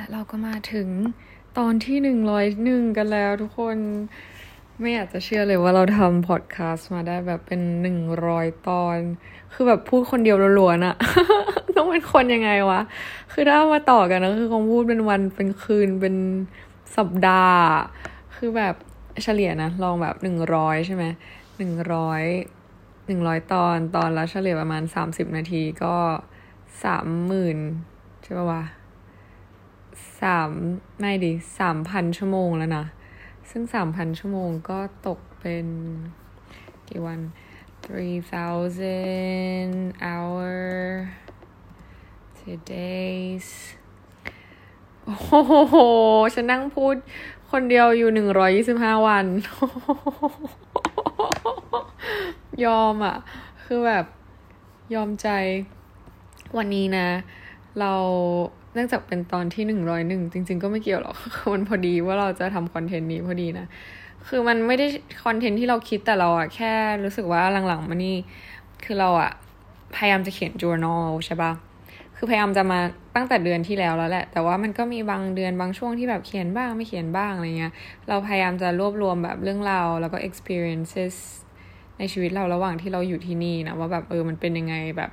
และเราก็มาถึงตอนที่หนึ่งร้อยหนึ่งกันแล้วทุกคนไม่อยากจะเชื่อเลยว่าเราทำพอดแคสต์มาได้แบบเป็นหนึ่งร้อยตอน คือแบบพูดคนเดียวล้วนๆอะต้องเป็นคนยังไงวะ คือถ้ามาต่อกันนะคือคงพูดเป็นวันเป็นคืนเป็นสัปดาห์ คือแบบเฉลี่ยนะ ลองแบบหนึ่งร้อยใช่ไหมหนึ่งร้อยหนึ่งร้อยตอนตอนละเฉลี่ยประมาณสามสิบนาทีก็สามหมื่นใช่ปะวะ สามไม่ดิสามพันชั่วโมงแล้วนะ ซึ่งสามพันชั่วโมงก็ตกเป็นกี่วัน three thousand hour today's โอ้โห ฉันนั่งพูดคนเดียวอยู่หนึ่งร้อยี่สิบห้าวัน ยอมอะ คือแบบยอมใจ วันนี้นะ เรา เนื่องจากเป็นตอนที่หนึ่งร้อยหนึ่งจริง ๆ ก็ไม่เกี่ยวหรอกมันพอดีว่าเราจะทำคอนเทนต์นี้พอดีนะ คือมันไม่ได้คอนเทนต์ที่เราคิดแต่เราอะแค่รู้สึกว่าหลังๆมานี่คือเราอะพยายามจะเขียน journal ใช่ปะคือพยายามจะมาตั้งแต่เดือนที่แล้วแล้วแหละ แต่ว่ามันก็มีบางเดือนบางช่วงที่แบบเขียนบ้างไม่เขียนบ้างอะไรเงี้ย เราพยายามจะรวบรวมแบบเรื่องราวแล้วก็ experiences ในชีวิตเราระหว่างที่เราอยู่ที่นี่นะว่าแบบเออมันเป็นยังไงแบบ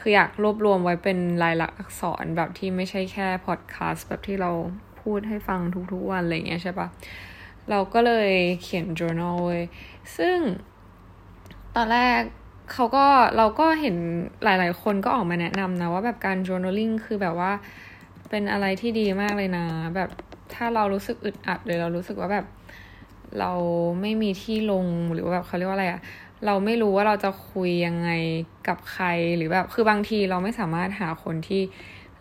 คืออยากรวบรวมไว้เป็นลายลักษณ์อักษรแบบที่ไม่ใช่แค่พอดแคสต์แบบที่เราพูดให้ฟังทุกๆวันอะไรเงี้ยใช่ปะเราก็เลยเขียน journal เว้ยซึ่งตอนแรกเขาก็เราก็เห็นหลายๆ คนก็ออกมาแนะนำนะว่าแบบการ journaling คือแบบว่าเป็นอะไรที่ดีมากเลยนะ แบบถ้าเรารู้สึกอึดอัดเลยเรารู้สึกว่าแบบเราไม่มีที่ลงหรือว่าแบบเขาเรียกว่าอะไรอะ เราไม่รู้ว่าเราจะคุยยังไงกับใครหรือแบบคือบางทีเราไม่สามารถหาคนที่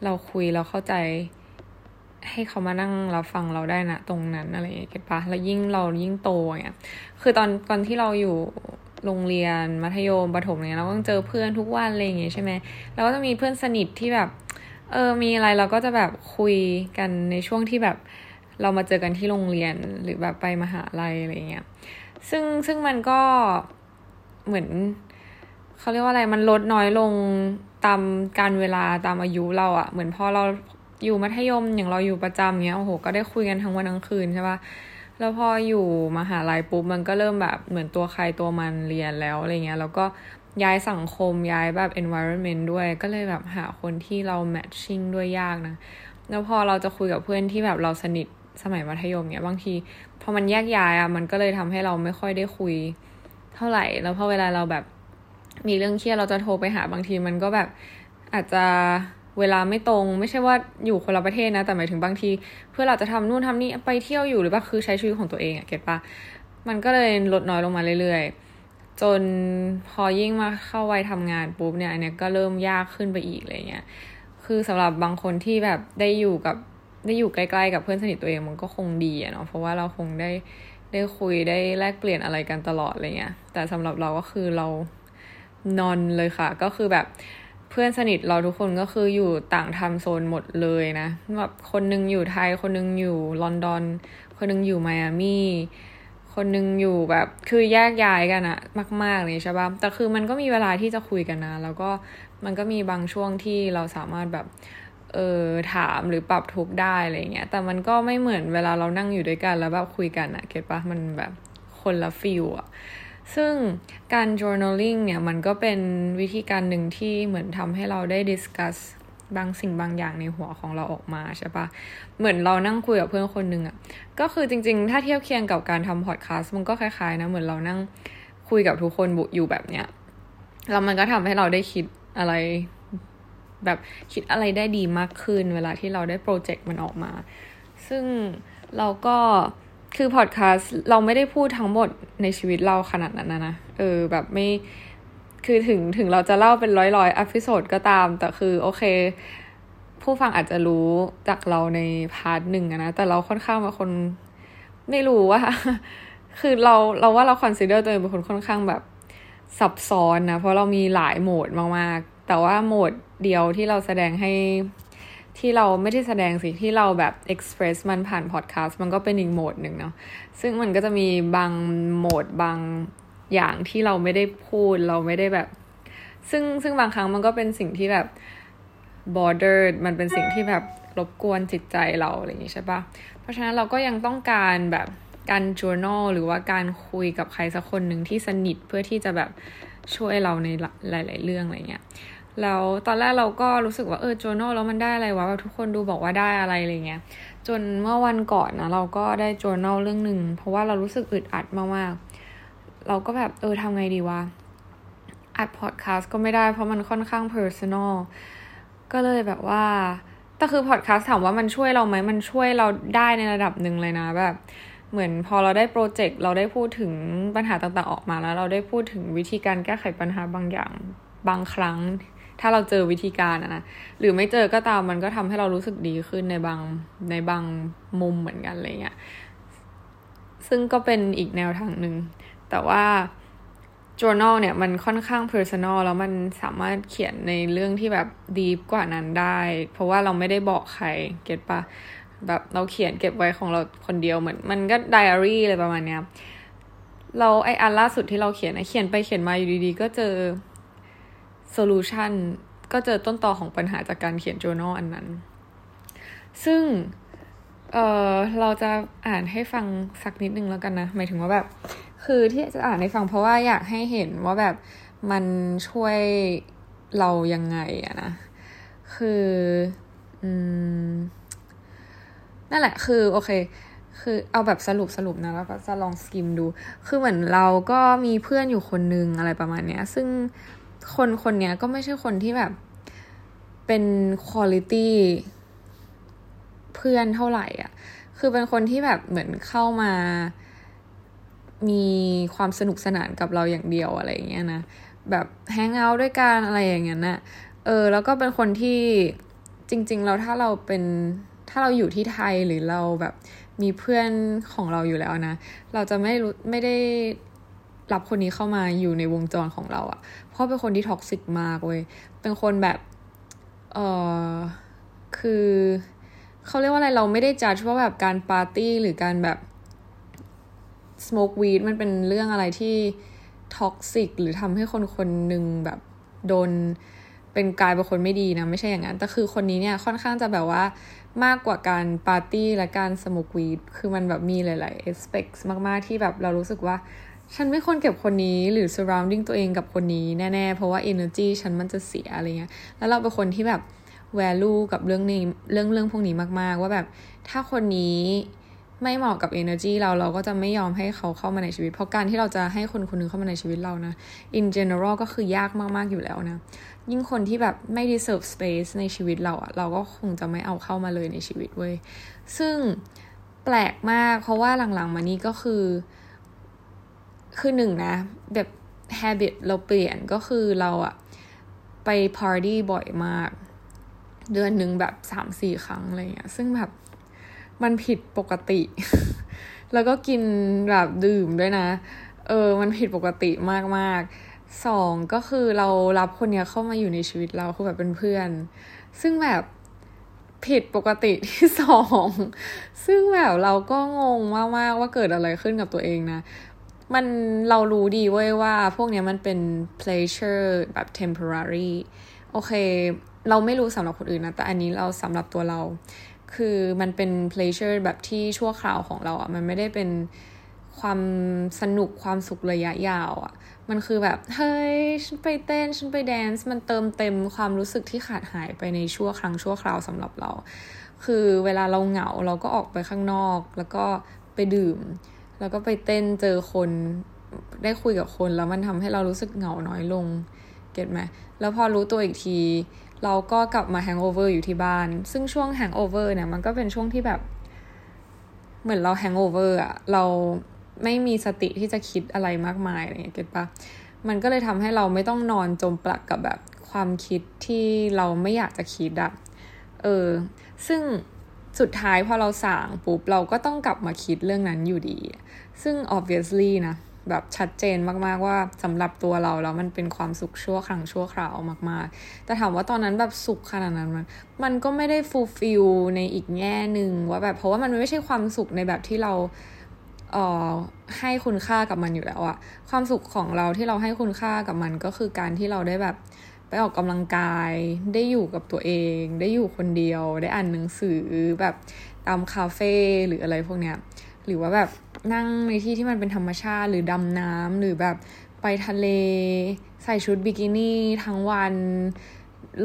เราคุยเราเข้าใจ ให้เขามานั่งรับฟังเราได้นะตรงนั้นอะไรอย่างเงี้ยเก็ตปะแล้วยิ่งเรายิ่งโตอย่างเงี้ยคือตอนตอนที่เราอยู่โรงเรียนมัธยมประถมเนี่ยเราก็เจอเพื่อนทุกวันอะไรอย่างเงี้ยใช่ไหมเราก็จะมีเพื่อนสนิทที่แบบ เออมีอะไรเราก็จะแบบคุยกันในช่วงที่แบบเรามาเจอกันที่โรงเรียนหรือแบบไปมหาลัยอะไรเงี้ยซึ่งซึ่งมันก็ เหมือนเขาเรียกว่าอะไรมันลดน้อยลงตามการเวลาตามอายุเราอะเหมือนพอเราอยู่มัธยมอย่างเราอยู่ประจำเงี้ยโอ้โหก็ได้คุยกันทั้งวันทั้งคืนใช่ปะแล้วพออยู่มหาลัยปุ๊บมันก็เริ่มแบบเหมือนตัวใครตัวมันเรียนแล้วอะไรเงี้ยแล้วก็ย้ายสังคมย้ายแบบ environment ด้วยก็เลยแบบหาคนที่เรา matching ด้วยยากนะ แล้วพอเราจะคุยกับเพื่อนที่แบบเราสนิทสมัยมัธยมเนี้ยบางทีพอมันแยกย้ายอะมันก็เลยทำให้เราไม่ค่อยได้คุย เท่าไหร่ แล้วพอเวลาเราแบบมีเรื่องเครียดเราจะโทรไปหาบางทีมันก็แบบอาจจะเวลาไม่ตรง ไม่ใช่ว่าอยู่คนละประเทศนะ แต่หมายถึงบางที เพื่อเราจะทำนู่นทำนี่ไปเที่ยวอยู่หรือว่าคือใช้ชีวิตของตัวเองอะเก็ตปะมันก็เลยลดน้อยลงมาเรื่อยๆ จนพอยิ่งมาเข้าวัยทำงานปุ๊บเนี่ยอันเนี้ยก็เริ่มยากขึ้นไปอีกอะไรเงี้ยคือสำหรับบางคนที่แบบได้อยู่กับได้อยู่ใกล้ๆกับเพื่อนสนิทตัวเองมันก็คงดีอะเนาะเพราะว่าเราคงได้ ได้คุยได้แลกเปลี่ยนอะไรกันตลอดอะไรเงี้ยแต่สำหรับเราก็คือเรานอนเลยค่ะ ก็คือแบบเพื่อนสนิทเราทุกคนก็คืออยู่ต่างไทม์โซนหมดเลยนะแบบคนนึงอยู่ไทย คนนึงอยู่ลอนดอน คนนึงอยู่ไมอามี่คนนึงอยู่แบบคือแยกย้ายกันอะมากๆเลยใช่ปะแต่คือมันก็มีเวลาที่จะคุยกันนะ แล้วก็มันก็มีบางช่วงที่เราสามารถแบบ เออถามหรือปรับทุกได้อะไรเงี้ย แต่มันก็ไม่เหมือนเวลาเรานั่งอยู่ด้วยกันแล้วแบบคุยกันอะเก็ตปะมันแบบคนละฟิลอะซึ่งการ journaling เนี่ยมันก็เป็นวิธีการหนึ่งที่เหมือนทำให้เราได้ discuss บางสิ่งบางอย่างในหัวของเราออกมาใช่ปะเหมือนเรานั่งคุยกับเพื่อนคนหนึ่งอะก็คือจริง ๆ ถ้าเทียบเคียงกับการทำพอดแคสต์มันก็คล้ายๆนะเหมือนเรานั่งคุยกับทุกคนบุอยู่แบบเนี้ยแล้วมันก็ทำให้เราได้คิดอะไร แบบคิดอะไรได้ดีมากขึ้น เวลาที่เราได้ project มันออกมา ซึ่งเราก็คือพอดแคสต์เราไม่ได้พูดทั้งหมดในชีวิตเราขนาดนั้นนะนะเออแบบไม่คือถึงถึงเราจะเล่าเป็นร้อยร้อย episode ก็ตาม แต่คือโอเค ผู้ฟังอาจจะรู้จากเราใน part หนึ่งนะ แต่เราค่อนข้างเป็นคนไม่รู้ว่า คือเราเราว่าเรา consider ตัวเองเป็นคนค่อนข้างแบบซับซ้อนนะ เพราะเรามีหลายโหมดมากๆ แต่ว่าโหมดเดียวที่เราแสดงให้ที่เราไม่ได้แสดงสิที่เราแบบ express มันผ่านพอดแคสต์มันก็เป็นอีกโหมดหนึ่งเนาะซึ่งมันก็จะมีบางโหมดบางอย่างที่เราไม่ได้พูดเราไม่ได้แบบ ซึ่งซึ่งบางครั้งมันก็เป็นสิ่งที่แบบ border มันเป็นสิ่งที่แบบรบกวนจิตใจเราอะไรอย่างนี้ใช่ปะเพราะฉะนั้นเราก็ยังต้องการแบบการ journal หรือว่าการคุยกับใครสักคนหนึ่งที่สนิทเพื่อที่จะแบบช่วยเราในหลาย ๆ เรื่องอะไรเงี้ย แล้วตอนแรกเราก็รู้สึกว่าเออ journal แล้วมันได้อะไรวะทุกคนดูบอกว่าได้อะไรอะไรเงี้ย จนเมื่อวันก่อนนะเราก็ได้ journal เรื่องหนึ่งเพราะว่าเรารู้สึกอึดอัดมากๆ เราก็แบบเออทำไงดีวะอัดพอดแคสต์ก็ไม่ได้เพราะมันค่อนข้าง personal ก็เลยแบบว่าแต่คือพอดแคสต์ถามว่ามันช่วยเราไหมมันช่วยเราได้ในระดับหนึ่งเลยนะแบบเหมือนพอเราได้โปรเจกต์เราได้พูดถึงปัญหาต่างๆออกมาแล้ว เราได้พูดถึงวิธีการแก้ไขปัญหาบางอย่างบางครั้ง ถ้าเราเจอวิธีการนะหรือไม่เจอก็ตามมันก็ทำให้เรารู้สึกดีขึ้นในบางในบางมุมเหมือนกันอะไรเงี้ยซึ่งก็เป็นอีกแนวทางหนึ่งแต่ว่า journal เนี่ยมันค่อนข้าง personal แล้วมันสามารถเขียนในเรื่องที่แบบ deep กว่านั้นได้ เพราะว่าเราไม่ได้บอกใคร get ปะแบบเราเขียนเก็บไว้ของเราคนเดียวเหมือนมันก็ไดอารี่อะไรประมาณเนี้ยเราไออันล่าสุดที่เราเขียนนะเขียนไปเขียนมาอยู่ดีๆ ก็เจอ solutionก็เจอต้นตอของปัญหาจากการเขียน journal อันนั้น ซึ่งเออเราจะอ่านให้ฟังสักนิดนึงแล้วกันนะ หมายถึงว่าแบบ คือที่จะอ่านให้ฟังเพราะว่าอยากให้เห็นว่าแบบมันช่วยเรายังไงอะนะ คืออืมนั่นแหละ คือโอเค คือเอาแบบสรุปสรุปนะแล้วก็จะลองสกิมดู คือเหมือนเราก็มีเพื่อนอยู่คนนึงอะไรประมาณเนี้ย ซึ่ง คนคนนี้ก็ไม่ใช่คนที่แบบ เป็นคุณลิตี้เพื่อนเท่าไหร่อะ คือเป็นคนที่แบบเหมือนเข้ามา มีความสนุกสนานกับเราอย่างเดียวอะไรอย่างเงี้ยนะ แบบแฮงเอาท์ด้วยกันอะไรอย่างเงี้ยนะเออ แล้วก็เป็นคนที่จริงๆแล้วถ้าเราเป็นถ้าเราอยู่ที่ไทยหรือเราแบบมีเพื่อนของเราอยู่แล้วนะ เราจะไม่รู้ไม่ได้รับคนนี้เข้ามาอยู่ในวงจรของเราอะ่ะ เพราะเป็นคนที่ toxic มากเว้ย เป็นคนแบบ เออคือเขาเรียกว่าอะไรเราไม่ได้จัดว่าแบบการปาร์ตี้หรือการแบบ smoke weed มันเป็นเรื่องอะไรที่ toxic หรือทำให้คนคนหนึ่งแบบโดนเป็นกลายเป็นคนไม่ดีนะ ไม่ใช่อย่างนั้น แต่คือคนนี้เนี่ยค่อนข้างจะแบบว่ามากกว่าการปาร์ตี้และการสมุกวีดคือมันแบบมีหลาย ๆ aspects มาก ๆ ที่แบบเรารู้สึกว่า ฉันไม่ควรเก็บคนนี้หรือ surrounding ตัวเองกับคนนี้แน่ๆ เพราะว่า energy ฉันมันจะเสียอะไรเงี้ย แล้วเราเป็นคนที่แบบ value กับเรื่องนี้เรื่องเรื่องพวกนี้มากๆ ว่าแบบถ้าคนนี้ไม่เหมาะกับ energy เราเราก็จะไม่ยอมให้เขาเข้ามาในชีวิต เพราะการที่เราจะให้คนคนนึงเข้ามาในชีวิตเรานะ in general ก็คือยากมากๆอยู่แล้วนะ ยิ่งคนที่แบบไม่ deserve space ในชีวิตเราอะเราก็คงจะไม่เอาเข้ามาเลยในชีวิตเว้ยซึ่งแปลกมากเพราะว่าหลังๆมานี้ก็คือ คือหนึ่งนะ แบบ habit เราเปลี่ยนก็คือเราอะไปพาร์ตี้บ่อยมาก เดือนหนึ่งแบบสามสี่ครั้งอะไรเงี้ย ซึ่งแบบมันผิดปกติ แล้วก็กินแบบดื่มด้วยนะ เออ มันผิดปกติมากๆสองก็คือเรารับคนเนี้ยเข้ามาอยู่ในชีวิตเราคือแบบเป็นเพื่อน ซึ่งแบบผิดปกติที่สอง ซึ่งแบบเราก็งงมากๆว่าเกิดอะไรขึ้นกับตัวเองนะ มันเรารู้ดีเว้ยว่าพวกนี้มันเป็น pleasure แบบ temporary โอเค เราไม่รู้สำหรับคนอื่นนะ แต่อันนี้เราสำหรับตัวเรา คือมันเป็น pleasure แบบที่ชั่วคราวของเราอะ่ะ มันไม่ได้เป็นความสนุกความสุขระยะยาวอะ่ะ มันคือแบบ เฮ้ย ฉันไปเต้น ฉันไป dance มันเติมเต็มความรู้สึกที่ขาดหายไปในชั่วครั้งชั่วคราวสำหรับเรา คือเวลาเราเหงาเราก็ออกไปข้างนอก แล้วก็ไปดื่ม แล้วก็ไปเต้นเจอคนได้คุยกับคนแล้วมันทำให้เรารู้สึกเหงาน้อยลง get ไหมแล้วพอรู้ตัวอีกที เราก็กลับมา hangover อยู่ที่บ้าน ซึ่งช่วง hangover เนี่ยมันก็เป็นช่วงที่แบบ เหมือนเราแฮงโอเวอร์อะเราไม่มีสติที่จะคิดอะไรมากมายอะไรเงี้ยเก็ตปะมันก็เลยทำให้เราไม่ต้องนอนจมปลักกับแบบความคิดที่เราไม่อยากจะคิดอะเออ ซึ่งสุดท้ายพอเราสั่งปุ๊บเราก็ต้องกลับมาคิดเรื่องนั้นอยู่ดี ซึ่ง obviously นะแบบชัดเจนมากๆว่าสำหรับตัวเราแล้วมันเป็นความสุขชั่วครั้งชั่วคราวมากๆ แต่ถามว่าตอนนั้นแบบสุขขนาดนั้นมันมันก็ไม่ได้ fulfill ในอีกแง่หนึ่งว่าแบบเพราะว่ามันไม่ใช่ความสุขในแบบที่เราเอ่อให้คุณค่ากับมันอยู่แล้วอะความสุขของเราที่เราให้คุณค่ากับมันก็คือการที่เราได้แบบไปออกกำลังกาย ได้อยู่กับตัวเอง ได้อยู่คนเดียว ได้อ่านหนังสือแบบตามคาเฟ่หรืออะไรพวกเนี้ย หรือว่าแบบนั่งในที่ที่มันเป็นธรรมชาติ หรือดำน้ำหรือแบบไปทะเล ใส่ชุดบิกินี่ทั้งวัน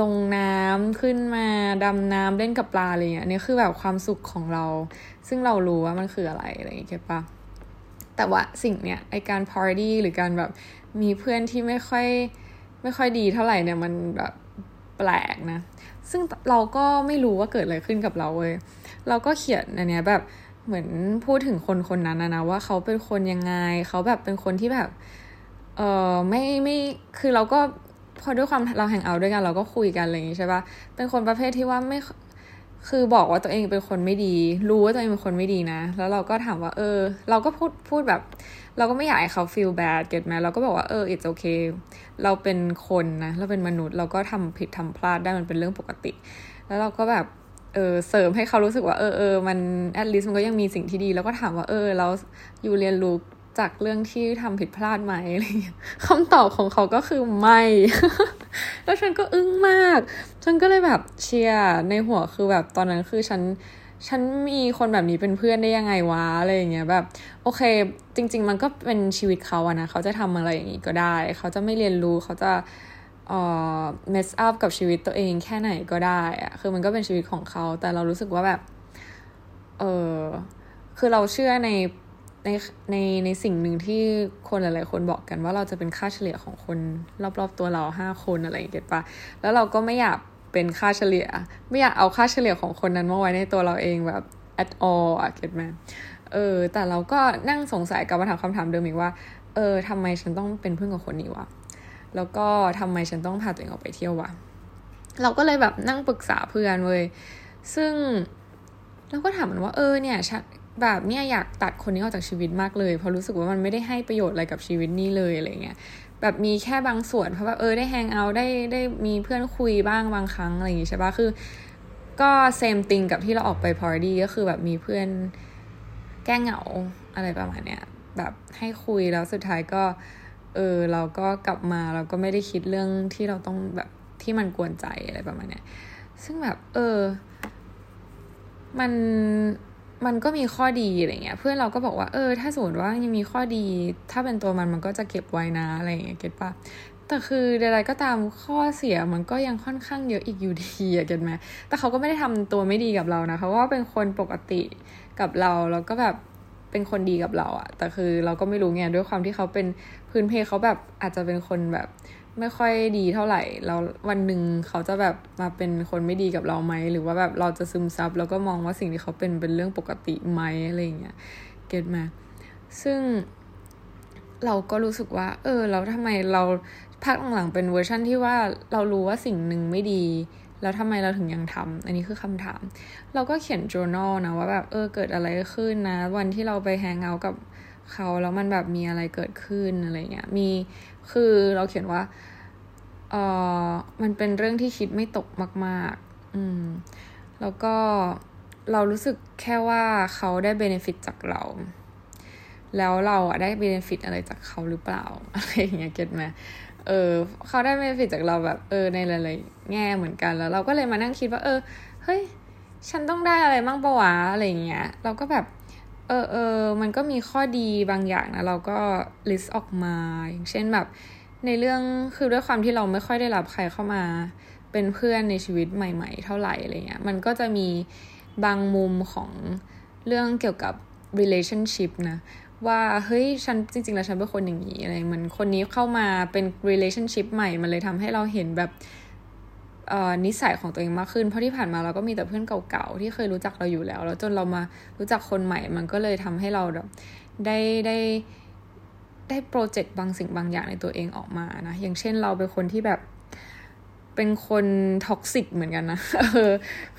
ลงน้ำขึ้นมาดำน้ำเล่นกับปลาอะไรเงี้ยนี่คือแบบความสุขของเรา ซึ่งเรารู้ว่ามันคืออะไรอะไรอย่างเงี้ยปะแต่ว่าสิ่งเนี้ยไอการพาร์ตี้หรือการแบบมีเพื่อนที่ไม่ค่อยไม่ค่อยดีเท่าไหร่เนี่ยมันแบบแปลกนะ ซึ่งเราก็ไม่รู้ว่าเกิดอะไรขึ้นกับเราเว้ย เราก็เขียนอันเนี้ยแบบ เหมือนพูดถึงคนคนนั้นนะนะว่าเขาเป็นคนยังไง เขาแบบเป็นคนที่แบบ เออไม่ไม่คือเราก็พอด้วยความเราแฮงเอาด้วยกัน เราก็คุยกันอะไรอย่างงี้ใช่ปะเป็นคนประเภทที่ว่าไม่คือบอกว่าตัวเองเป็นคนไม่ดี รู้ว่าตัวเองเป็นคนไม่ดีนะ แล้วเราก็ถามว่า เออ เราก็พูดพูดแบบ เราก็ไม่อยากให้เขา feel bad เก็ตไหมเราก็บอกว่าเออ it's okay เราเป็นคนนะ เราเป็นมนุษย์ เราก็ทำผิดทำพลาดได้มันเป็นเรื่องปกติ แล้วเราก็แบบ เออเสริมให้เขารู้สึกว่าเออเออมัน at least มันก็ยังมีสิ่งที่ดี แล้วก็ถามว่าเออเราอยู่เรียนรู้จากเรื่องที่ทำผิดพลาดไหมอะไรเงี้ยคำตอบของเขาก็คือไม่ แล้วฉันก็อึ้งมาก ฉันก็เลยแบบเชียร์ในหัวคือแบบตอนนั้นคือฉันฉันมีคนแบบนี้เป็นเพื่อนได้ยังไงวะอะไรอย่างเงี้ยแบบโอเค จริง ๆ มันก็เป็นชีวิตเขาอะนะเขาจะทำอะไรอย่างงี้ก็ได้ เขาจะไม่เรียนรู้เขาจะ เอ่อ mess up กับชีวิตตัวเองแค่ไหนก็ได้อะคือมันก็เป็นชีวิตของเขา แต่เรารู้สึกว่าแบบ เออคือเราเชื่อในในในในสิ่งหนึ่งที่คนหลาย ๆ คนบอกกันว่าเราจะเป็นค่าเฉลี่ยของคนรอบ ๆ ตัวเราห้าคนอะไรอย่างเงี้ยปะแล้วเราก็ไม่อยากเป็นค่าเฉลี่ย ไม่อยากเอาค่าเฉลี่ยของคนนั้นมาไว้ในตัวเราเองแบบ at all อะเก็ตไหมเออ แต่เราก็นั่งสงสัยกับมาถามคำถามเดิมอีกว่า เออทำไมฉันต้องเป็นเพื่อนกับคนนี้วะ แล้วก็ทำไมฉันต้องพาตัวเองออกไปเที่ยววะเราก็เลยแบบนั่งปรึกษาเพื่อนเว้ยซึ่งเราก็ถามมันว่าเออเนี่ยแบบเนี่ยอยากตัดคนนี้ออกจากชีวิตมากเลยเพราะรู้สึกว่ามันไม่ได้ให้ประโยชน์อะไรกับชีวิตนี่เลยอะไรเงี้ยแบบมีแค่บางส่วนเพราะว่าเออได้ hang out ได้ได้มีเพื่อนคุยบ้างบางครั้งอะไรอย่างงี้ใช่ปะคือ ก็ same thing กับที่เราออกไปพาร์ตี้ก็คือแบบมีเพื่อนแก้เหงาอะไรประมาณเนี้ยแบบให้คุยแล้วสุดท้ายก็ เออเราก็กลับมาเราก็ไม่ได้คิดเรื่องที่เราต้องแบบที่มันกวนใจอะไรประมาณเนี้ยซึ่งแบบ เออ มันมันก็มีข้อดีอะไรเงี้ย เพื่อนเราก็บอกว่าเออ ถ้าสมมติว่ายังมีข้อดี ถ้าเป็นตัวมันมันก็จะเก็บไว้นะอะไรเงี้ยเก็ตปะแต่คือใดๆก็ตามข้อเสียมันก็ยังค่อนข้างเยอะอีกอยู่ดีอะเก็ตไหมแต่เขาก็ไม่ได้ทำตัวไม่ดีกับเรานะเขาก็เป็นคนปกติกับเราแล้วก็แบบ เป็นคนดีกับเราอะแต่คือเราก็ไม่รู้ไงด้วยความที่เขาเป็นพื้นเพเขาแบบอาจจะเป็นคนแบบไม่ค่อยดีเท่าไหร่แล้ววันหนึ่งเขาจะแบบมาเป็นคนไม่ดีกับเราไหมหรือว่าแบบเราจะซึมซับแล้วก็มองว่าสิ่งที่เขาเป็นเป็นเรื่องปกติไหมอะไรเงี้ยเก็ตมาซึ่งเราก็รู้สึกว่า เออแล้วทำไมเราภาคหลังๆเป็นเวอร์ชั่นที่ว่าเรารู้ว่าสิ่งหนึ่งไม่ดี แล้วทำไมเราถึงยังทำอันนี้คือคำถาม เราก็เขียน journal นะว่าแบบเออเกิดอะไรขึ้นนะ วันที่เราไป hang out กับเขาแล้วมันแบบมีอะไรเกิดขึ้นอะไรเงี้ยมีคือเราเขียนว่าเออมันเป็นเรื่องที่คิดไม่ตกมาก ๆ อืม แล้วก็เรารู้สึกแค่ว่าเขาได้ benefit จากเรา แล้วเราอะได้ benefit อะไรจากเขาหรือเปล่าอะไรอย่างเงี้ย get ไหม เออเขาได้ benefit จากเราแบบ เออในหลายๆแง่เหมือนกันแล้ว เราก็เลยมานั่งคิดว่า เออเฮ้ยฉันต้องได้อะไรบ้างปะวะอะไรเงี้ย เราก็แบบ เออเออมันก็มีข้อดีบางอย่างนะ เราก็ list ออกมา อย่างเช่นแบบ ในเรื่องคือด้วยความที่เราไม่ค่อยได้รับใครเข้ามา เป็นเพื่อนในชีวิตใหม่ ๆ เท่าไหร่อะไรเงี้ย มันก็จะมีบางมุมของเรื่องเกี่ยวกับ relationship นะ ว่าเฮ้ยฉันจริง ๆ แล้วฉันเป็นคนอย่างนี้อะไรเหมือนคนนี้เข้ามาเป็น relationship ใหม่ มันเลยทำให้เราเห็นแบบนิสัยของตัวเองมากขึ้น เพราะที่ผ่านมาเราก็มีแต่เพื่อนเก่าๆที่เคยรู้จักเราอยู่แล้ว แล้วจนเรามารู้จักคนใหม่ มันก็เลยทำให้เราแบบได้ได้ได้ project บางสิ่งบางอย่างในตัวเองออกมานะ อย่างเช่นเราเป็นคนที่แบบ เป็นคน toxic เหมือนกันนะเออ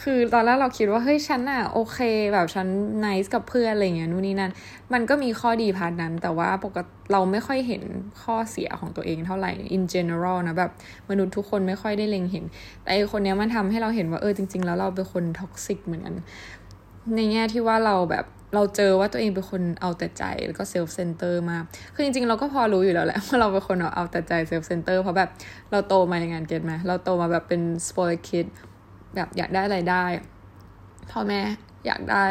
คือตอนแรกเราคิดว่า เฮ้ย ฉันอะโอเค แบบฉัน nice กับเพื่อนอะไรเงี้ยนู่นนี่นั่น มันก็มีข้อดี part นั้น แต่ว่าปกติเราไม่ค่อยเห็นข้อเสียของตัวเองเท่าไหร่ in general นะ แบบมนุษย์ทุกคนไม่ค่อยได้เล็งเห็น แต่ไอคนเนี้ยมันทำให้เราเห็นว่า เออจริง ๆ แล้วเราเป็นคน toxic เหมือนกัน ในแง่ที่ว่าเราแบบ เราเจอว่าตัวเองเป็นคนเอาแต่ใจแล้วก็ self-center มาก คือจริงๆ เราก็พอรู้อยู่แล้วแหละว่าเราเป็นคนเอาแต่ใจ self-center เพราะแบบเราโตมาในงาน get ไหมเราโตมาแบบเป็น spoiled kid แบบอยากได้อะไรได้ พ่อแม่อยากได้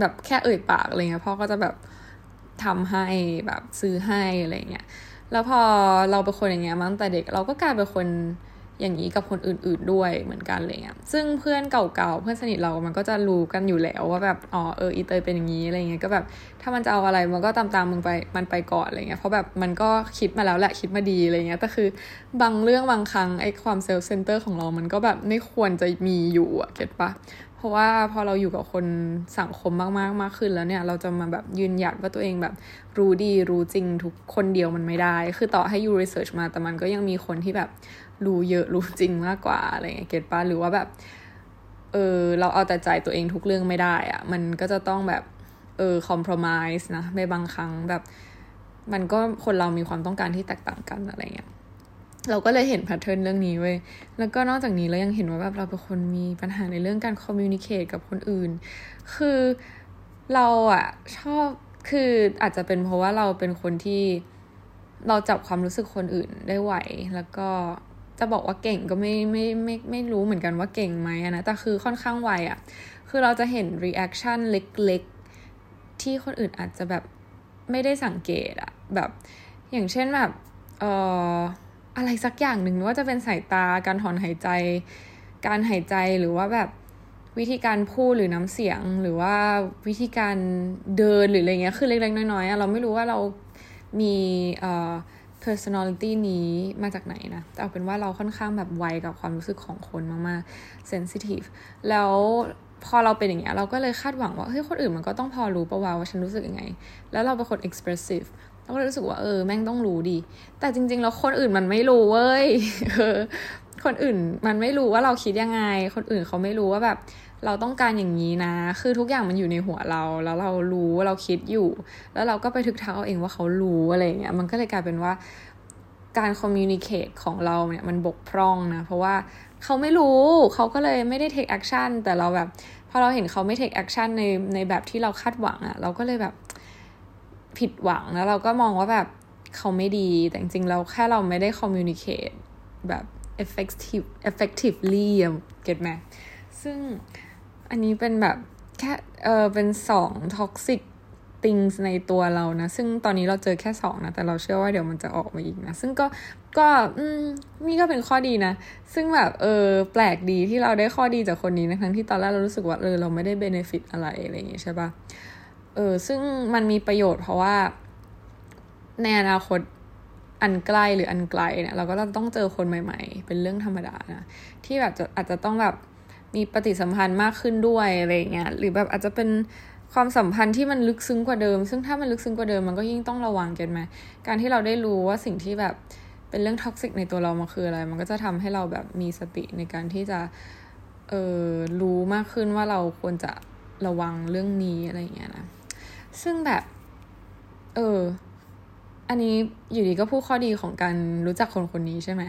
แบบแค่เอ่ยปากอะไรเงี้ยพ่อก็จะแบบทำให้แบบซื้อให้อะไรเงี้ยแล้วพอเราเป็นคนอย่างเงี้ยมาตั้งแต่เด็กเราก็กลายเป็นคน อย่างนี้กับคนอื่น ๆด้วยเหมือนกันอะไรเงี้ยซึ่งเพื่อนเก่าๆเพื่อนสนิทเรามันก็จะรู้กันอยู่แล้วว่าแบบอ๋อเอออีเตยเป็นอย่างนี้อะไรเงี้ยก็แบบถ้ามันจะเอาอะไรมันก็ตามๆมึงไปมันไปก่อนอะไรเงี้ยเพราะแบบมันก็คิดมาแล้วแหละคิดมาดีอะไรเงี้ยแต่คือบางเรื่องบางครั้งไอ้ความ self-center ของเรามันก็แบบไม่ควรจะมีอยู่อะ get ปะ เพราะว่าพอเราอยู่กับคนสังคมมากๆมากขึ้นแล้วเนี่ย เราจะมาแบบยืนหยัดว่าตัวเองแบบรู้ดีรู้จริงอยู่คนเดียวมันไม่ได้ คือต่อให้ you research มาแต่มันก็ยังมีคนที่แบบรู้เยอะรู้จริงมากกว่าอะไรเงี้ย get ปะหรือว่าแบบเออเราเอาแต่ใจตัวเองทุกเรื่องไม่ได้อะมันก็จะต้องแบบเออ compromise นะในบางครั้งแบบ มันก็คนเรามีความต้องการที่แตกต่างกันอะไรเงี้ย เราก็เลยเห็น pattern เรื่องนี้เว้ย แล้วก็นอกจากนี้เรายังเห็นว่าแบบเราเป็นคนมีปัญหาในเรื่องการ communicate กับคนอื่น คือเราอะชอบคืออาจจะเป็นเพราะว่าเราเป็นคนที่เราจับความรู้สึกคนอื่นได้ไว แล้วก็จะบอกว่าเก่งก็ไม่ไม่ไม่ไม่รู้เหมือนกันว่าเก่งไหมนะ แต่คือค่อนข้างไวอะคือเราจะเห็น reaction เล็กๆ ที่คนอื่นอาจจะแบบไม่ได้สังเกตอะแบบอย่างเช่นแบบเออ อะไรสักอย่างหนึ่งว่าจะเป็นสายตาการถอนหายใจ การหายใจหรือว่าแบบวิธีการพูดหรือน้ำเสียง หรือว่าวิธีการเดินหรืออะไรเงี้ยคือเล็กๆน้อยๆเราไม่รู้ว่าเรามีเอ่อ personality นี้มาจากไหนนะ แต่เอาเป็นว่าเราค่อนข้างแบบไวกับความรู้สึกของคนมากๆ sensitive แล้วพอเราเป็นอย่างเงี้ยเราก็เลยคาดหวังว่าเฮ้ยคนอื่นมันก็ต้องพอรู้ประว่าว่าฉันรู้สึกยังไง แล้วเราเป็นคน expressive เราก็รู้สึกว่าเออแม่งต้องรู้ดี แต่จริง ๆ แล้วคนอื่นมันไม่รู้เว้ยเออคนอื่นมันไม่รู้ว่าเราคิดยังไง คนอื่นเขาไม่รู้ว่าแบบ เราต้องการอย่างนี้นะ คือทุกอย่างมันอยู่ในหัวเรา แล้วเรารู้ว่าเราคิดอยู่ แล้วเราก็ไปทึกทักเอาเองว่าเขารู้อะไรเงี้ย มันก็เลยกลายเป็นว่าการ communicate ของเราเนี่ยมันบกพร่องนะ เพราะว่าเขาไม่รู้ เขาก็เลยไม่ได้ take action แต่เราแบบพอเราเห็นเขาไม่ take action ในในแบบที่เราคาดหวังอะเราก็เลยแบบ ผิดหวังแล้วเราก็มองว่าแบบเขาไม่ดีแต่จริงๆเราแค่เราไม่ได้คอมมิวนิเคตแบบ effective effectively เก็ตไหมซึ่งอันนี้เป็นแบบแค่เออเป็นสอง toxic things ในตัวเรานะ ซึ่งตอนนี้เราเจอแค่สองนะ แต่เราเชื่อว่าเดี๋ยวมันจะออกมาอีกนะ ซึ่งก็ก็อืมนี่ก็เป็นข้อดีนะ ซึ่งแบบเออแปลกดีที่เราได้ข้อดีจากคนนี้นะทั้งที่ตอนแรกเรารู้สึกว่าเออเราไม่ได้เบนฟิตอะไรอะไรอย่างงี้ใช่ปะ เออซึ่งมันมีประโยชน์เพราะว่าในอนาคตอันใกล้หรืออันไกลเนี่ยเราก็ต้องเจอคนใหม่ ๆ เป็นเรื่องธรรมดานะที่แบบจะอาจจะต้องแบบมีปฏิสัมพันธ์มากขึ้นด้วยอะไรเงี้ยหรือแบบอาจจะเป็นความสัมพันธ์ที่มันลึกซึ้งกว่าเดิม ซึ่งถ้ามันลึกซึ้งกว่าเดิมมันก็ยิ่งต้องระวัง get ไหมการที่เราได้รู้ว่าสิ่งที่แบบเป็นเรื่อง toxic ในตัวเรามันคืออะไร มันก็จะทำให้เราแบบมีสติในการที่จะเออรู้มากขึ้นว่าเราควรจะระวังเรื่องนี้อะไรเงี้ยนะ ซึ่งแบบ เออ อันนี้อยู่ดีๆก็พูดข้อดีของการรู้จักคนคนนี้ใช่ไหม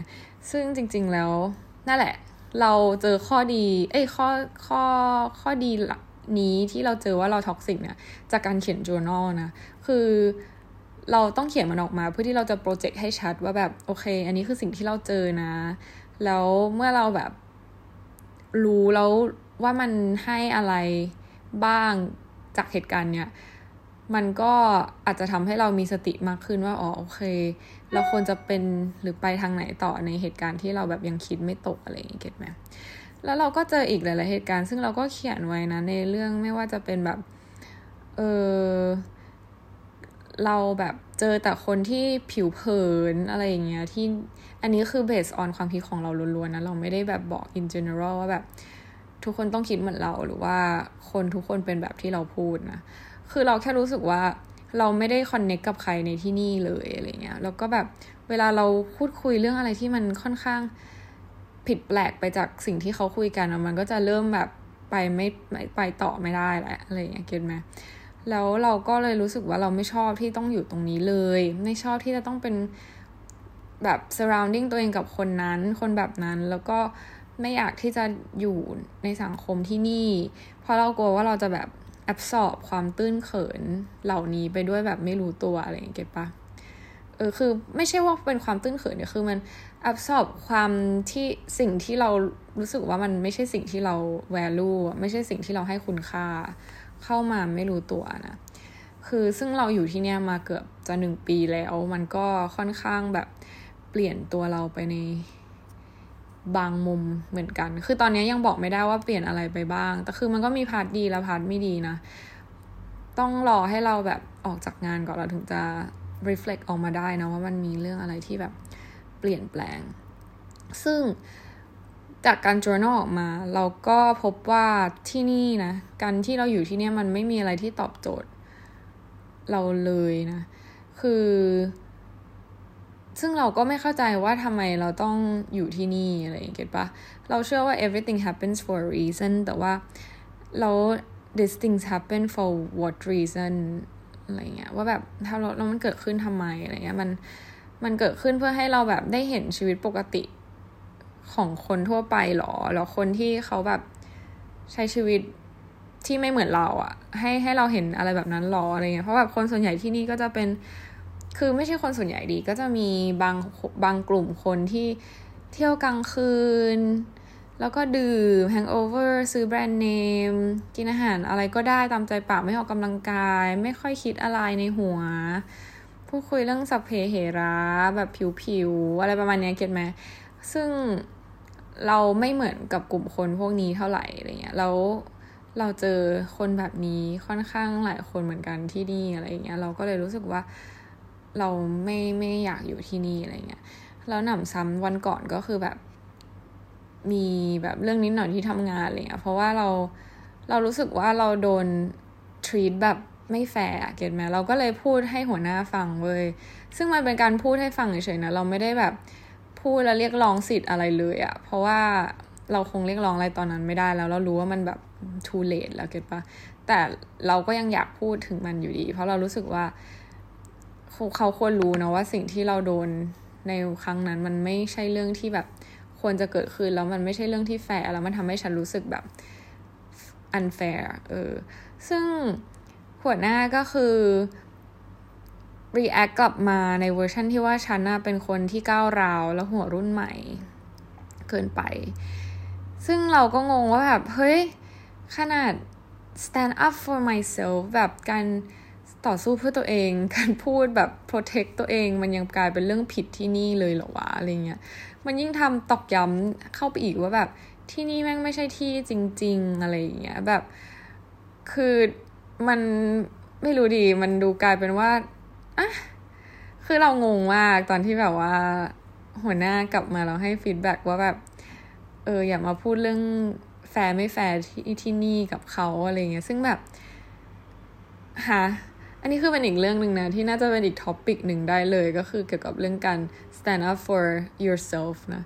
ซึ่งจริง ๆแล้ว นั่นแหละ เราเจอข้อดี เอ้ยข้อข้อข้อดีนี้ที่เราเจอว่าเรา toxic เนี่ย จากการเขียน journal นะ คือเราต้องเขียนมันออกมาเพื่อที่เราจะ project ให้ชัดว่าแบบ โอเค อันนี้คือสิ่งที่เราเจอนะ แล้วเมื่อเราแบบรู้แล้วว่ามันให้อะไรบ้างจากเหตุการณ์เนี้ย มันก็อาจจะทำให้เรามีสติมากขึ้นว่าอ๋อโอเค เราควรจะเป็นหรือไปทางไหนต่อในเหตุการณ์ที่เราแบบยังคิดไม่ตกอะไรอย่างเงี้ยเก็ตไหมแล้วเราก็เจออีกหลาย ๆ เหตุการณ์ ซึ่งเราก็เขียนไว้นะในเรื่องไม่ว่าจะเป็นแบบเออเราแบบเจอแต่คนที่ผิวเผินอะไรอย่างเงี้ยที่อันนี้คือ based on ความคิดของเราล้วน ๆ นะ เราไม่ได้แบบบอก in general ว่าแบบทุกคนต้องคิดเหมือนเราหรือว่าคนทุกคนเป็นแบบที่เราพูดนะ คือเราแค่รู้สึกว่าเราไม่ได้คอนเน็กกับใครในที่นี่เลยอะไรเงี้ยแล้วก็แบบเวลาเราพูดคุยเรื่องอะไรที่มันค่อนข้างผิดแปลกไปจากสิ่งที่เขาคุยกันมันก็จะเริ่มแบบไปไม่ไปต่อไม่ได้แหละอะไรเงี้ยเก็ตไหมแล้วเราก็เลยรู้สึกว่าเราไม่ชอบที่ต้องอยู่ตรงนี้เลย ไม่ชอบที่จะต้องเป็นแบบ surrounding ตัวเองกับคนนั้น คนแบบนั้นแล้วก็ไม่อยากที่จะอยู่ในสังคมที่นี่ เพราะเรากลัวว่าเราจะแบบ แอบสอบความตื้นเขินเหล่านี้ไปด้วยแบบไม่รู้ตัวอะไรอย่างเงี้ยปะเออคือไม่ใช่ว่าเป็นความตื้นเขินเนี่ยคือมันแอบสอบความที่สิ่งที่เรารู้สึกว่ามันไม่ใช่สิ่งที่เรา value ไม่ใช่สิ่งที่เราให้คุณค่า เข้ามาไม่รู้ตัวนะคือซึ่งเราอยู่ที่เนี่ยมาเกือบจะหนึ่งปีแล้ว มันก็ค่อนข้างแบบเปลี่ยนตัวเราไปใน บางมุมเหมือนกัน คือตอนนี้ยังบอกไม่ได้ว่าเปลี่ยนอะไรไปบ้าง แต่คือมันก็มี part ดีและ part ไม่ดีนะ ต้องรอให้เราแบบออกจากงานก่อนเราถึงจะ reflect ออกมาได้นะว่ามันมีเรื่องอะไรที่แบบเปลี่ยนแปลง ซึ่งจากการ journal ออกมา เราก็พบว่าที่นี่นะ การที่เราอยู่ที่นี่มันไม่มีอะไรที่ตอบโจทย์ เราเลยนะ คือ ซึ่งเราก็ไม่เข้าใจว่าทำไมเราต้องอยู่ที่นี่อะไรอย่างเงี้ยปะเราเชื่อว่า everything happens for a reason แต่ว่าเรา these things happen for what reason อะไรเงี้ยว่าแบบถ้าเราแล้วมันเกิดขึ้นทำไมอะไรเงี้ยมันมันเกิดขึ้นเพื่อให้เราแบบได้เห็นชีวิตปกติของคนทั่วไปหรอ แล้วคนที่เขาแบบใช้ชีวิตที่ไม่เหมือนเราอะให้ให้เราเห็นอะไรแบบนั้นหรออะไรเงี้ยเพราะแบบคนส่วนใหญ่ที่นี่ก็จะเป็น คือไม่ใช่คนส่วนใหญ่ดี ก็จะมีบางบางกลุ่มคนที่เที่ยวกลางคืน แล้วก็ดื่มแฮงโอเวอร์ซื้อแบรนด์เนม กินอาหารอะไรก็ได้ตามใจปากไม่ออกกำลังกาย ไม่ค่อยคิดอะไรในหัว พูดคุยเรื่องสัพเพเหระแบบผิวๆ อะไรประมาณนี้เก็ตไหมซึ่งเราไม่เหมือนกับกลุ่มคนพวกนี้เท่าไหร่อะไรเงี้ยแล้วเราเจอคนแบบนี้ค่อนข้างหลายคนเหมือนกันที่นี่อะไรเงี้ยเราก็เลยรู้สึกว่า เราไม่ไม่อยากอยู่ที่นี่อะไรเงี้ยแล้วหนำซ้ำวันก่อนก็คือแบบ มีแบบเรื่องนิดหน่อยที่ทำงานอะไรเงี้ยเพราะว่าเราเรารู้สึกว่าเราโดน treat แบบไม่ fair get ไหมเราก็เลยพูดให้หัวหน้าฟังเว้ยซึ่งมันเป็นการพูดให้ฟังเฉยๆนะเราไม่ได้แบบพูดแล้วเรียกร้องสิทธิ์อะไรเลยอะเพราะว่าเราคงเรียกร้องอะไรตอนนั้นไม่ได้แล้วเรารู้ว่ามันแบบ too late แล้ว get ปะแต่เราก็ยังอยากพูดถึงมันอยู่ดี เพราะเรารู้สึกว่า เขาควรรู้นะว่าสิ่งที่เราโดนในครั้งนั้นมันไม่ใช่เรื่องที่แบบควรจะเกิดขึ้นแล้วมันไม่ใช่เรื่องที่แฟร์แล้วมันทำให้ฉันรู้สึกแบบ unfair เออ ซึ่งหัวหน้าก็คือ react กลับมาในเวอร์ชันที่ว่าฉันน่ะเป็นคนที่ก้าวร้าวแล้วหัวรุ่นใหม่ เกินไป ซึ่งเราก็งงว่าแบบ เฮ้ย ขนาด stand up for myself แบบการ ต่อสู้เพื่อตัวเอง การพูดแบบ protect ตัวเอง มันยังกลายเป็นเรื่องผิดที่นี่เลยเหรอวะอะไรเงี้ย มันยิ่งทำตอกย้ำเข้าไปอีกว่าแบบที่นี่แม่งไม่ใช่ที่จริง ๆ อะไรเงี้ยแบบคือมันไม่รู้ดีมันดูกลายเป็นว่าอะคือเรางงมากตอนที่แบบว่า หัวหน้ากลับมาเราให้ feedback ว่าแบบ เอออย่ามาพูดเรื่องแฟร์ไม่แฟร์ที่ที่นี่กับเขาอะไรเงี้ยซึ่งแบบฮะ อันนี้คือเป็นอีกเรื่องหนึ่งนะ ที่น่าจะเป็นอีก topic หนึ่งได้เลยก็คือเกี่ยวกับเรื่องการ stand up for yourself นะ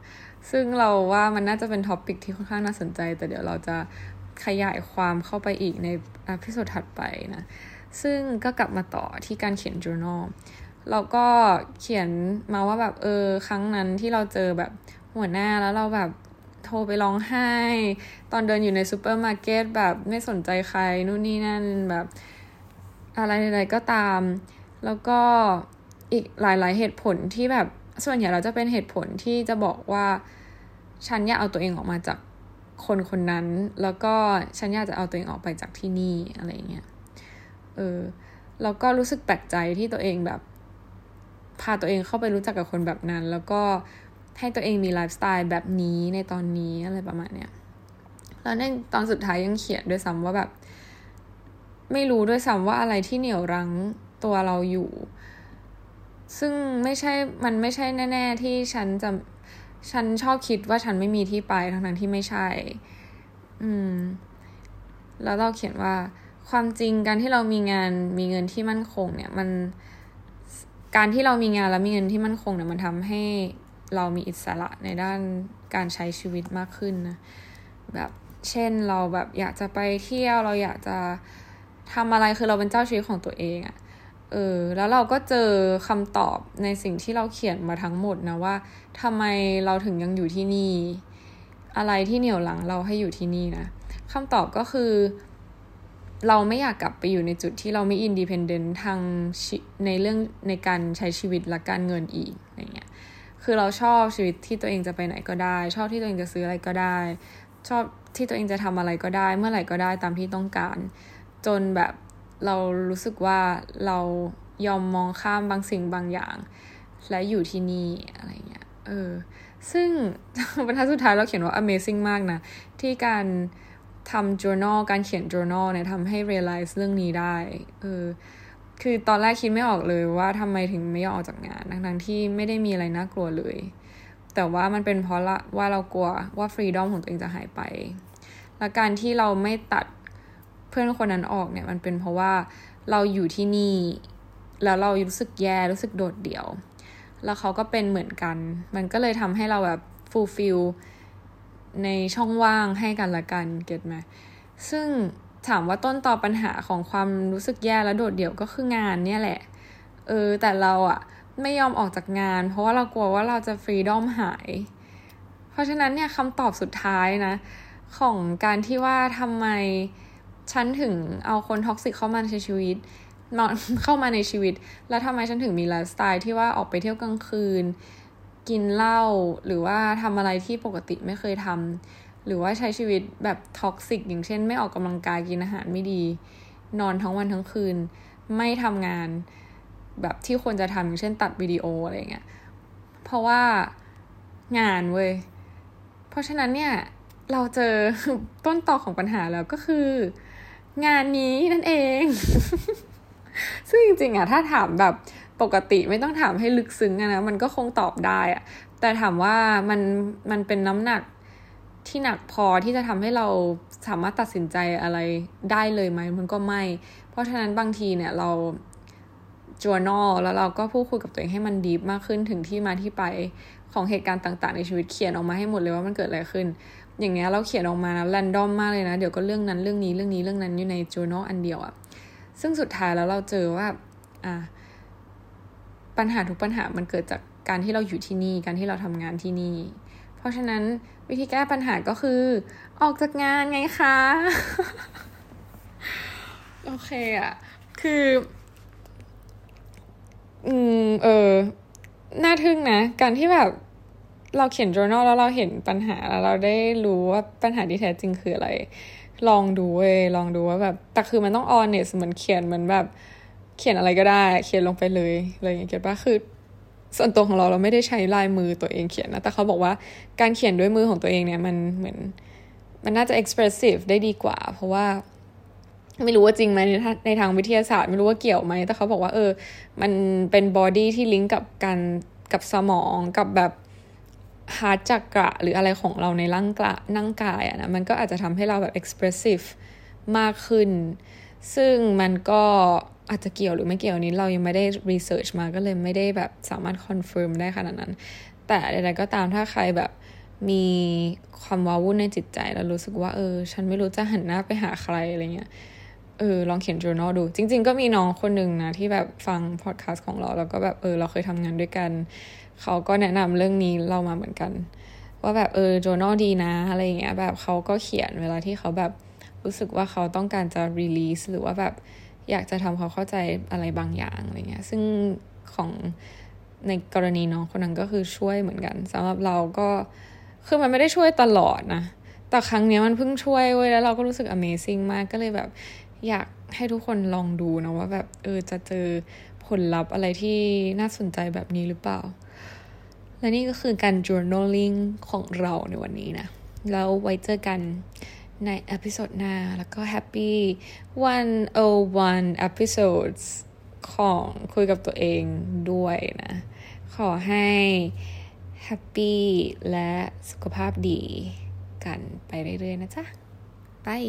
ซึ่งเราว่ามันน่าจะเป็น topic ที่ค่อนข้างน่าสนใจ แต่เดี๋ยวเราจะขยายความเข้าไปอีกใน episode ถัดไปนะ ซึ่งก็กลับมาต่อที่การเขียน journal เราก็เขียนมาว่าแบบเออครั้งนั้นที่เราเจอแบบหัวหน้าแล้วเราแบบโทรไปร้องไห้ ตอนเดินอยู่ในซูเปอร์มาร์เก็ตแบบไม่สนใจใครนู่นนี่นั่นแบบ อะไรใดๆก็ตาม แล้วก็อีกหลายๆเหตุผลที่แบบส่วนใหญ่เราจะเป็นเหตุผลที่จะบอกว่า ฉันอยากเอาตัวเองออกมาจากคนคนนั้น แล้วก็ฉันอยากจะเอาตัวเองออกไปจากที่นี่อะไรเงี้ยเออแล้วก็รู้สึกแปลกใจที่ตัวเองแบบ พาตัวเองเข้าไปรู้จักกับคนแบบนั้น แล้วก็ให้ตัวเองมีไลฟ์สไตล์แบบนี้ในตอนนี้อะไรประมาณเนี้ยแล้วในตอนสุดท้ายยังเขียนด้วยซ้ำว่าแบบ ไม่รู้ด้วยซ้ำว่าอะไรที่เหนี่ยวรั้งตัวเราอยู่ ซึ่งไม่ใช่ มันไม่ใช่แน่ ๆ ที่ฉันจะฉันชอบคิดว่าฉันไม่มีที่ไปทั้งนั้นที่ไม่ใช่ อืม แล้วเราเขียนว่า ความจริงการที่เรามีงานมีเงินที่มั่นคง เนี่ย มัน การที่เรามีงานแล้วมีเงินที่มั่นคงเนี่ยมันทำให้เรามีอิสระในด้านการใช้ชีวิตมากขึ้นนะ แบบ เช่นเราแบบอยากจะไปเที่ยวเราอยากจะ ทำอะไรคือเราเป็นเจ้าชีวิตของตัวเองอะเออแล้วเราก็เจอคำตอบในสิ่งที่เราเขียนมาทั้งหมดนะว่าทำไมเราถึงยังอยู่ที่นี่ อะไรที่เหนี่ยวหลังเราให้อยู่ที่นี่นะคำตอบก็คือ เราไม่อยากกลับไปอยู่ในจุดที่เราไม่อินดีเพนเดนต์ทางในเรื่องในการใช้ชีวิตและการเงินอีกอะไรเงี้ยคือเราชอบชีวิตที่ตัวเองจะไปไหนก็ได้ ชอบที่ตัวเองจะซื้ออะไรก็ได้ ชอบที่ตัวเองจะทำอะไรก็ได้ เมื่อไหร่ก็ได้ตามที่ต้องการ จนแบบเรารู้สึกว่าเรายอมมองข้ามบางสิ่งบางอย่าง และอยู่ที่นี่อะไรเงี้ยเออซึ่งบรรทัดสุดท้ายเราเขียนว่า amazing มากนะ ที่การทำ journal การเขียน journal เนี่ยทำให้ realize เรื่องนี้ได้เออคือตอนแรกคิดไม่ออกเลยว่าทำไมถึงไม่ยอมออกจากงานทั้งๆที่ไม่ได้มีอะไรน่ากลัวเลย แต่ว่ามันเป็นเพราะละว่าเรากลัวว่า freedom ของตัวเองจะหายไป และการที่เราไม่ตัด เพื่อนคนนั้นออกเนี่ยมันเป็นเพราะว่าเราอยู่ที่นี่ แล้วเรารู้สึกแย่รู้สึกโดดเดี่ยว แล้วเขาก็เป็นเหมือนกัน มันก็เลยทำให้เราแบบ fulfill ในช่องว่างให้กันละกันเก็ตไหมซึ่งถามว่าต้นตอปัญหาของความรู้สึกแย่และโดดเดี่ยวก็คืองานเนี่ยแหละ เออ แต่เราอะไม่ยอมออกจากงาน เพราะว่าเรากลัวว่าเราจะ freedom หาย เพราะฉะนั้นเนี่ยคำตอบสุดท้ายนะ ของการที่ว่าทำไม ฉันถึงเอาคน toxic เข้ามาในชีวิตนอนเข้ามาในชีวิต แล้วทำไมฉันถึงมีไลฟ์สไตล์ที่ว่าออกไปเที่ยวกลางคืน กินเหล้าหรือว่าทำอะไรที่ปกติไม่เคยทำหรือว่าใช้ชีวิตแบบ toxic อย่างเช่น ไม่ออกกำลังกายกินอาหารไม่ดี นอนทั้งวันทั้งคืน ไม่ทำงานแบบที่ควรจะทำอย่างเช่นตัดวิดีโออะไรเงี้ยเพราะว่างานเว้ยเพราะฉะนั้นเนี่ยเราเจอต้นตอของปัญหาแล้วก็คือ งานนี้นั่นเอง ซึ่งจริงๆอะถ้าถามแบบปกติไม่ต้องถามให้ลึกซึ้งนะมันก็คงตอบได้อะแต่ถามว่ามันมันเป็นน้ำหนักที่หนักพอที่จะทำให้เราสามารถตัดสินใจอะไรได้เลยไหมมันก็ไม่ เพราะฉะนั้นบางทีเนี่ยเรา journal แล้วเราก็พูดคุยกับตัวเองให้มันดีมากขึ้นถึงที่มาที่ไปของเหตุการณ์ต่าง ๆ ในชีวิตเขียนออกมาให้หมดเลยว่ามันเกิดอะไรขึ้น อย่างเงี้ยเราเขียนออกมานะแรนดอมมากเลยนะ เดี๋ยวก็เรื่องนั้นเรื่องนี้เรื่องนี้เรื่องนั้นอยู่ใน journal อันเดียวอะซึ่งสุดท้ายแล้วเราเจอว่าอะปัญหาทุกปัญหามันเกิดจากการที่เราอยู่ที่นี่ การที่เราทำงานที่นี่ เพราะฉะนั้นวิธีแก้ปัญหาก็คือ ออกจากงานไงคะ โอเคอะคือ อืม เออ น่าทึ่งนะ การที่แบบ เราเขียน journal แล้วเราเห็นปัญหาแล้วเราได้รู้ว่าปัญหาที่แท้จริงคืออะไร ลองดูเว้ยลองดูว่าแบบแต่คือมันต้อง honest เหมือนเขียนเหมือนแบบเขียนอะไรก็ได้ เขียนลงไปเลยอะไรอย่างเงี้ยเก็ตปะคือส่วนตัวของเราเราไม่ได้ใช้ลายมือตัวเองเขียนนะ แต่เขาบอกว่าการเขียนด้วยมือของตัวเองเนี่ยมันเหมือน มันน่าจะ expressive ได้ดีกว่า เพราะว่า ไม่รู้ว่าจริงไหมในในทางวิทยาศาสตร์ ไม่รู้ว่าเกี่ยวไหม แต่เขาบอกว่าเออ มันเป็นบอดี้ที่ลิงก์กับการกับสมองกับแบบ heart จักระหรืออะไรของเราในร่างกายนั่งกายอะนะมันก็อาจจะทำให้เราแบบ expressive มากขึ้น ซึ่งมันก็อาจจะเกี่ยวหรือไม่เกี่ยวนี้เรายังไม่ได้ research มาก็เลยไม่ได้แบบสามารถ confirm ได้ขนาดนั้น แต่ใดๆก็ตามถ้าใครแบบมีความว้าวุ่นในจิตใจแล้วรู้สึกว่าเออ ฉันไม่รู้จะหันหน้าไปหาใครอะไรเงี้ย เออลองเขียน journal ดู จริง ๆ ก็มีน้องคนหนึ่งนะ ที่แบบฟังพอดแคสต์ของเรา แล้วก็แบบเออเราเคยทำงานด้วยกัน เขาก็แนะนำเรื่องนี้เรามาเหมือนกัน ว่าแบบเออ journal ดีนะ อะไรเงี้ยแบบเขาก็เขียนเวลาที่เขาแบบรู้สึกว่าเขาต้องการจะ release หรือว่าแบบอยากจะทำเขาเข้าใจอะไรบางอย่างอะไรเงี้ยซึ่งของในกรณีน้องคนนั้นก็คือช่วยเหมือนกันสำหรับเราก็คือมันไม่ได้ช่วยตลอดนะ แต่ครั้งนี้มันเพิ่งช่วยเว้ยแล้วเราก็รู้สึก amazing มากก็เลยแบบ อยากให้ทุกคนลองดูนะว่าแบบเออจะเจอผลลัพธ์อะไรที่น่าสนใจแบบนี้หรือเปล่า และนี่ก็คือการ journaling ของเราในวันนี้นะ แล้วไว้เจอกันใน episode หน้า แล้วก็ happy 101 episodes ของคุยกับตัวเองด้วยนะ ขอให้ happy และสุขภาพดีกันไปเรื่อยๆนะจ๊ะ bye